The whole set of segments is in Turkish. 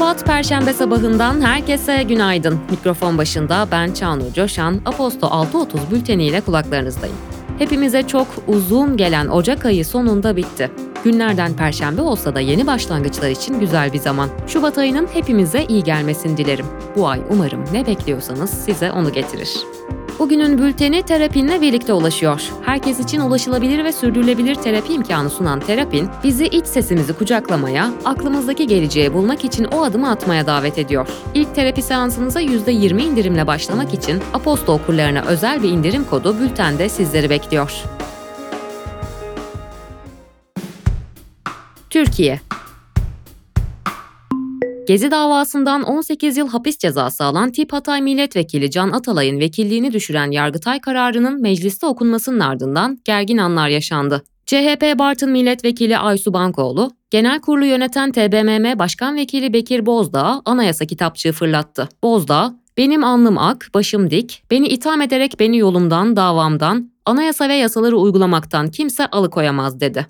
Şubat Perşembe sabahından herkese günaydın. Mikrofon başında ben Çağnur Coşan, Aposto 6.30 bülteniyle kulaklarınızdayım. Hepimize çok uzun gelen Ocak ayı sonunda bitti. Günlerden perşembe olsa da yeni başlangıçlar için güzel bir zaman. Şubat ayının hepimize iyi gelmesini dilerim. Bu ay umarım ne bekliyorsanız size onu getirir. Bugünün bülteni Terapin'le birlikte ulaşıyor. Herkes için ulaşılabilir ve sürdürülebilir terapi imkanı sunan Terapin, bizi iç sesimizi kucaklamaya, aklımızdaki geleceği bulmak için o adımı atmaya davet ediyor. İlk terapi seansınıza %20 indirimle başlamak için Aposto okurlarına özel bir indirim kodu bültende sizleri bekliyor. Türkiye Gezi davasından 18 yıl hapis cezası alan Tip Hatay Milletvekili Can Atalay'ın vekilliğini düşüren Yargıtay kararının mecliste okunmasının ardından gergin anlar yaşandı. CHP Bartın Milletvekili Aysu Bankoğlu, Genel Kurulu yöneten TBMM Başkan Vekili Bekir Bozdağ anayasa kitapçığı fırlattı. Bozdağ, benim alnım ak, başım dik, beni itham ederek beni yolumdan, davamdan, anayasa ve yasaları uygulamaktan kimse alıkoyamaz dedi.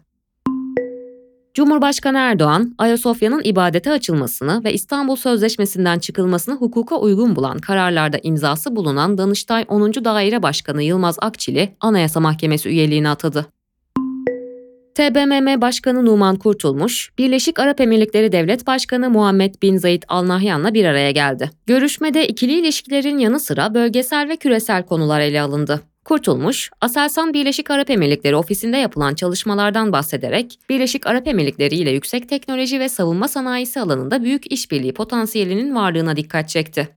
Cumhurbaşkanı Erdoğan, Ayasofya'nın ibadete açılmasını ve İstanbul Sözleşmesi'nden çıkılmasını hukuka uygun bulan kararlarda imzası bulunan Danıştay 10. Daire Başkanı Yılmaz Akçil'i Anayasa Mahkemesi üyeliğine atadı. TBMM Başkanı Numan Kurtulmuş, Birleşik Arap Emirlikleri Devlet Başkanı Muhammed Bin Zayed Al Nahyan'la bir araya geldi. Görüşmede ikili ilişkilerin yanı sıra bölgesel ve küresel konular ele alındı. Kurtulmuş, Aselsan Birleşik Arap Emirlikleri ofisinde yapılan çalışmalardan bahsederek, Birleşik Arap Emirlikleri ile yüksek teknoloji ve savunma sanayisi alanında büyük işbirliği potansiyelinin varlığına dikkat çekti.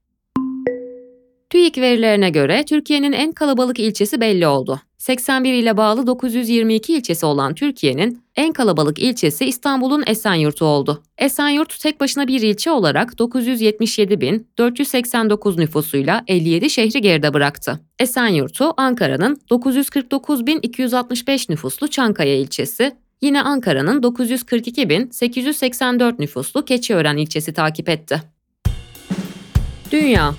TÜİK verilerine göre Türkiye'nin en kalabalık ilçesi belli oldu. 81 ile bağlı 922 ilçesi olan Türkiye'nin en kalabalık ilçesi İstanbul'un Esenyurt'u oldu. Esenyurt tek başına bir ilçe olarak 977.489 nüfusuyla 57 şehri geride bıraktı. Esenyurt'u Ankara'nın 949.265 nüfuslu Çankaya ilçesi, yine Ankara'nın 942.884 nüfuslu Keçiören ilçesi takip etti. Dünya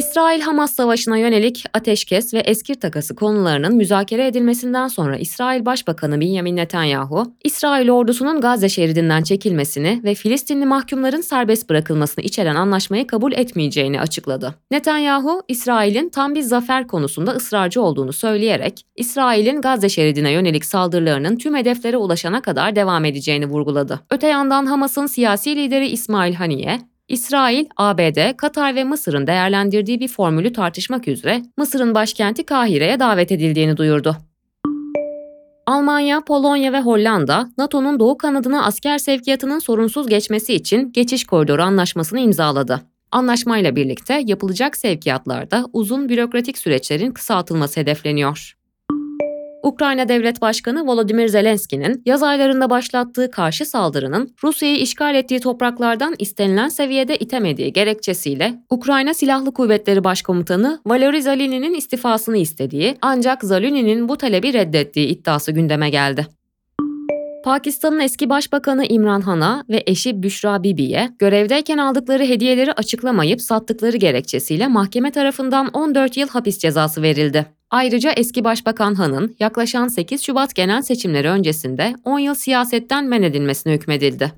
İsrail-Hamas savaşına yönelik ateşkes ve eskir takası konularının müzakere edilmesinden sonra İsrail Başbakanı Benjamin Netanyahu, İsrail ordusunun Gazze şeridinden çekilmesini ve Filistinli mahkumların serbest bırakılmasını içeren anlaşmayı kabul etmeyeceğini açıkladı. Netanyahu, İsrail'in tam bir zafer konusunda ısrarcı olduğunu söyleyerek, İsrail'in Gazze şeridine yönelik saldırılarının tüm hedeflere ulaşana kadar devam edeceğini vurguladı. Öte yandan Hamas'ın siyasi lideri İsmail Haniye, İsrail, ABD, Katar ve Mısır'ın değerlendirdiği bir formülü tartışmak üzere Mısır'ın başkenti Kahire'ye davet edildiğini duyurdu. Almanya, Polonya ve Hollanda, NATO'nun doğu kanadına asker sevkiyatının sorunsuz geçmesi için geçiş koridoru anlaşmasını imzaladı. Anlaşmayla birlikte yapılacak sevkiyatlarda uzun bürokratik süreçlerin kısaltılması hedefleniyor. Ukrayna Devlet Başkanı Volodymyr Zelenski'nin yaz aylarında başlattığı karşı saldırının Rusya'yı işgal ettiği topraklardan istenilen seviyede itemediği gerekçesiyle Ukrayna Silahlı Kuvvetleri Başkomutanı Valery Zalini'nin istifasını istediği ancak Zalini'nin bu talebi reddettiği iddiası gündeme geldi. Pakistan'ın eski başbakanı İmran Han'a ve eşi Büşra Bibi'ye görevdeyken aldıkları hediyeleri açıklamayıp sattıkları gerekçesiyle mahkeme tarafından 14 yıl hapis cezası verildi. Ayrıca eski Başbakan Han'ın yaklaşan 8 Şubat genel seçimleri öncesinde 10 yıl siyasetten men edilmesine hükmedildi.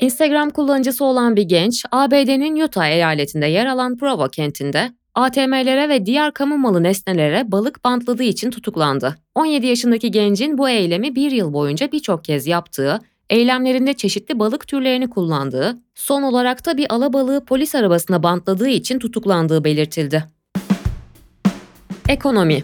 Instagram kullanıcısı olan bir genç, ABD'nin Utah eyaletinde yer alan Provo kentinde ATM'lere ve diğer kamu malı nesnelere balık bantladığı için tutuklandı. 17 yaşındaki gencin bu eylemi bir yıl boyunca birçok kez yaptığı, eylemlerinde çeşitli balık türlerini kullandığı, son olarak da bir alabalığı polis arabasına bantladığı için tutuklandığı belirtildi. Ekonomi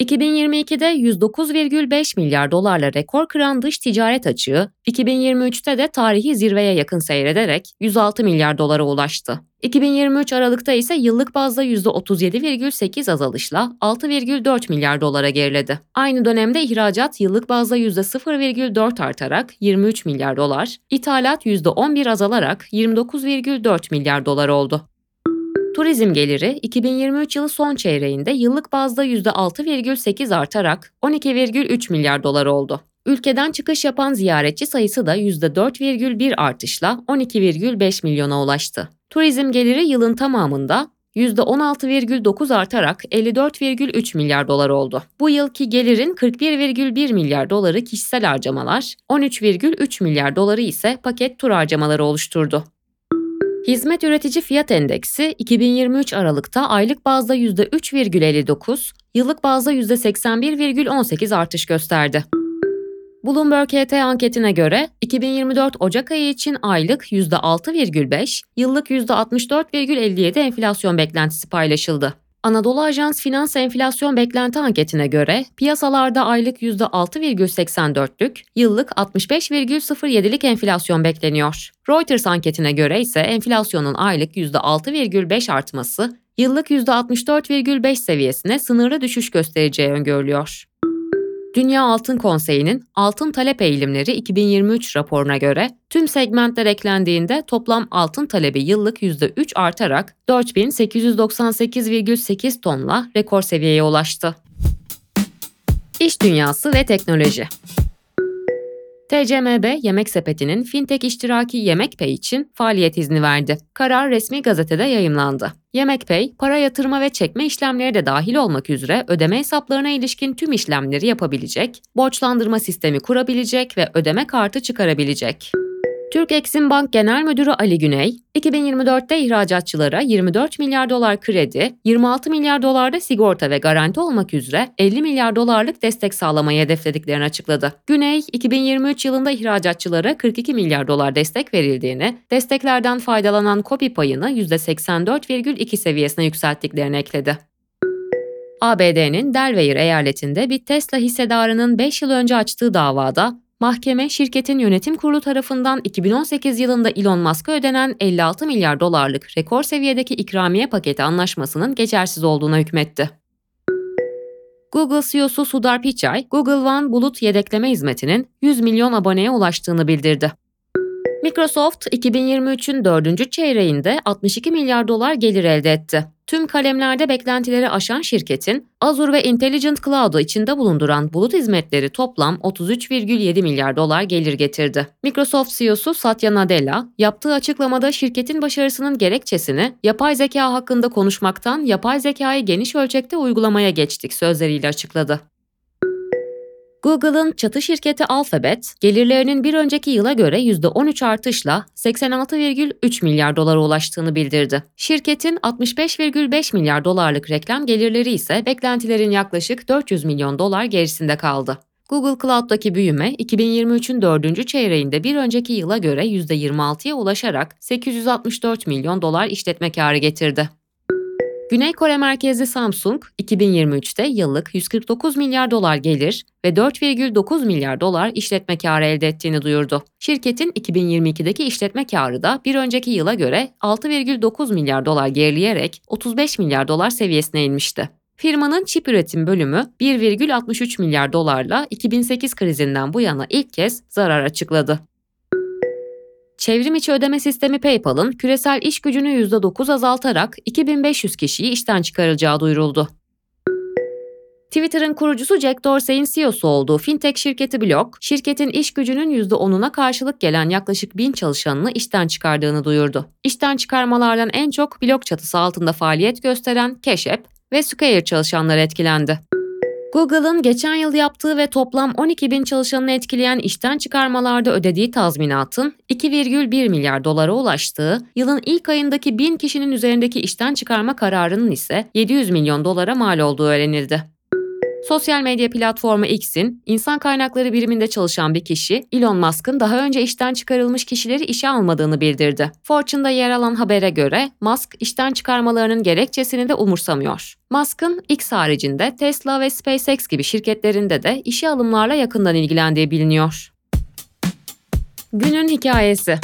2022'de 109,5 milyar dolarla rekor kıran dış ticaret açığı, 2023'te de tarihi zirveye yakın seyrederek 106 milyar dolara ulaştı. 2023 Aralık'ta ise yıllık bazda %37,8 azalışla 6,4 milyar dolara geriledi. Aynı dönemde ihracat yıllık bazda %0,4 artarak 23 milyar dolar, ithalat %11 azalarak 29,4 milyar dolar oldu. Turizm geliri 2023 yılı son çeyreğinde yıllık bazda %6,8 artarak 12,3 milyar dolar oldu. Ülkeden çıkış yapan ziyaretçi sayısı da %4,1 artışla 12,5 milyona ulaştı. Turizm geliri yılın tamamında %16,9 artarak 54,3 milyar dolar oldu. Bu yılki gelirin 41,1 milyar doları kişisel harcamalar, 13,3 milyar doları ise paket tur harcamaları oluşturdu. Hizmet üretici fiyat endeksi 2023 Aralık'ta aylık bazda %3,59, yıllık bazda %81,18 artış gösterdi. Bloomberg HT anketine göre 2024 Ocak ayı için aylık %6,5, yıllık %64,57 enflasyon beklentisi paylaşıldı. Anadolu Ajans Finans Enflasyon Beklenti anketine göre piyasalarda aylık %6,84'lük, yıllık 65,07'lik enflasyon bekleniyor. Reuters anketine göre ise enflasyonun aylık %6,5 artması, yıllık %64,5 seviyesine sınırlı düşüş göstereceği öngörülüyor. Dünya Altın Konseyi'nin Altın Talep Eğilimleri 2023 raporuna göre tüm segmentler eklendiğinde toplam altın talebi yıllık %3 artarak 4898,8 tonla rekor seviyeye ulaştı. İş Dünyası ve Teknoloji TCMB Yemek Sepeti'nin fintech iştiraki YemekPay için faaliyet izni verdi. Karar resmi gazetede yayımlandı. YemekPay, para yatırma ve çekme işlemleri de dahil olmak üzere ödeme hesaplarına ilişkin tüm işlemleri yapabilecek, borçlandırma sistemi kurabilecek ve ödeme kartı çıkarabilecek. Türk Eksim Bank Genel Müdürü Ali Güney, 2024'te ihracatçılara 24 milyar dolar kredi, 26 milyar dolarda sigorta ve garanti olmak üzere 50 milyar dolarlık destek sağlamayı hedeflediklerini açıkladı. Güney, 2023 yılında ihracatçılara 42 milyar dolar destek verildiğini, desteklerden faydalanan kopi payını %84,2 seviyesine yükselttiklerini ekledi. ABD'nin Delaware eyaletinde bir Tesla hissedarının 5 yıl önce açtığı davada Mahkeme, şirketin yönetim kurulu tarafından 2018 yılında Elon Musk'a ödenen 56 milyar dolarlık rekor seviyedeki ikramiye paketi anlaşmasının geçersiz olduğuna hükmetti. Google CEO'su Sundar Pichai, Google One bulut yedekleme hizmetinin 100 milyon aboneye ulaştığını bildirdi. Microsoft 2023'ün dördüncü çeyreğinde 62 milyar dolar gelir elde etti. Tüm kalemlerde beklentileri aşan şirketin Azure ve Intelligent Cloud'u içinde bulunduran bulut hizmetleri toplam 33,7 milyar dolar gelir getirdi. Microsoft CEO'su Satya Nadella, yaptığı açıklamada şirketin başarısının gerekçesini yapay zeka hakkında konuşmaktan yapay zekayı geniş ölçekte uygulamaya geçtik sözleriyle açıkladı. Google'ın çatı şirketi Alphabet, gelirlerinin bir önceki yıla göre %13 artışla 86,3 milyar dolara ulaştığını bildirdi. Şirketin 65,5 milyar dolarlık reklam gelirleri ise beklentilerin yaklaşık 400 milyon dolar gerisinde kaldı. Google Cloud'daki büyüme 2023'ün dördüncü çeyreğinde bir önceki yıla göre %26'ya ulaşarak 864 milyon dolar işletme karı getirdi. Güney Kore merkezli Samsung 2023'te yıllık 149 milyar dolar gelir ve 4,9 milyar dolar işletme karı elde ettiğini duyurdu. Şirketin 2022'deki işletme karı da bir önceki yıla göre 6,9 milyar dolar gerileyerek 35 milyar dolar seviyesine inmişti. Firmanın çip üretim bölümü 1,63 milyar dolarla 2008 krizinden bu yana ilk kez zarar açıkladı. Çevrim içi ödeme sistemi PayPal'ın küresel iş gücünü %9 azaltarak 2500 kişiyi işten çıkarılacağı duyuruldu. Twitter'ın kurucusu Jack Dorsey'in CEO'su olduğu fintech şirketi Block, şirketin iş gücünün %10'una karşılık gelen yaklaşık 1000 çalışanını işten çıkardığını duyurdu. İşten çıkarmalardan en çok Block çatısı altında faaliyet gösteren Cash App ve Square çalışanları etkilendi. Google'ın geçen yıl yaptığı ve toplam 12 bin çalışanını etkileyen işten çıkarmalarda ödediği tazminatın 2,1 milyar dolara ulaştığı, yılın ilk ayındaki 1000 kişinin üzerindeki işten çıkarma kararının ise 700 milyon dolara mal olduğu öğrenildi. Sosyal medya platformu X'in insan kaynakları biriminde çalışan bir kişi Elon Musk'ın daha önce işten çıkarılmış kişileri işe almadığını bildirdi. Fortune'da yer alan habere göre Musk işten çıkarmalarının gerekçesini de umursamıyor. Musk'ın X haricinde Tesla ve SpaceX gibi şirketlerinde de işe alımlarla yakından ilgilendiği biliniyor. Günün hikayesi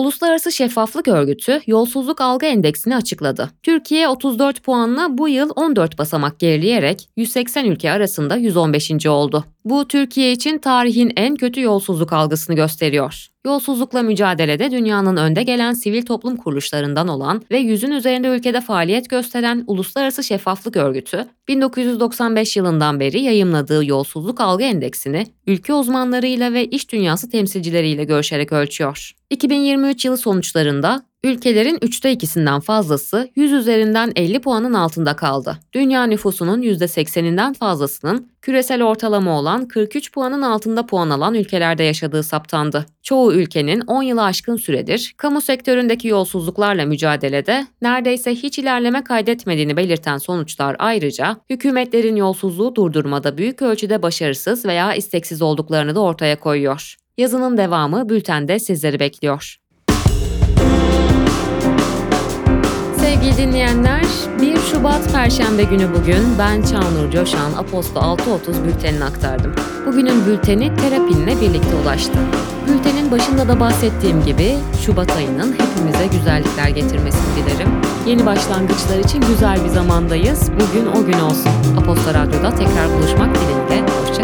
Uluslararası Şeffaflık Örgütü yolsuzluk algı endeksini açıkladı. Türkiye 34 puanla bu yıl 14 basamak gerileyerek 180 ülke arasında 115. oldu. Bu Türkiye için tarihin en kötü yolsuzluk algısını gösteriyor. Yolsuzlukla mücadelede dünyanın önde gelen sivil toplum kuruluşlarından olan ve yüzün üzerinde ülkede faaliyet gösteren Uluslararası Şeffaflık Örgütü, 1995 yılından beri yayımladığı yolsuzluk algı endeksini ülke uzmanlarıyla ve iş dünyası temsilcileriyle görüşerek ölçüyor. 2023 yılı sonuçlarında Ülkelerin üçte ikisinden fazlası 100 üzerinden 50 puanın altında kaldı. Dünya nüfusunun %80'inden fazlasının küresel ortalama olan 43 puanın altında puan alan ülkelerde yaşadığı saptandı. Çoğu ülkenin 10 yılı aşkın süredir kamu sektöründeki yolsuzluklarla mücadelede neredeyse hiç ilerleme kaydetmediğini belirten sonuçlar ayrıca hükümetlerin yolsuzluğu durdurmada büyük ölçüde başarısız veya isteksiz olduklarını da ortaya koyuyor. Yazının devamı bültende sizleri bekliyor. Sevgili dinleyenler, 1 Şubat Perşembe günü bugün ben Çağnur Coşan Aposto 6.30 bültenini aktardım. Bugünün bülteni terapinle birlikte ulaştı. Bültenin başında da bahsettiğim gibi Şubat ayının hepimize güzellikler getirmesini dilerim. Yeni başlangıçlar için güzel bir zamandayız. Bugün o gün olsun. Aposto Radyo'da tekrar buluşmak dileğiyle. Hoşçakalın.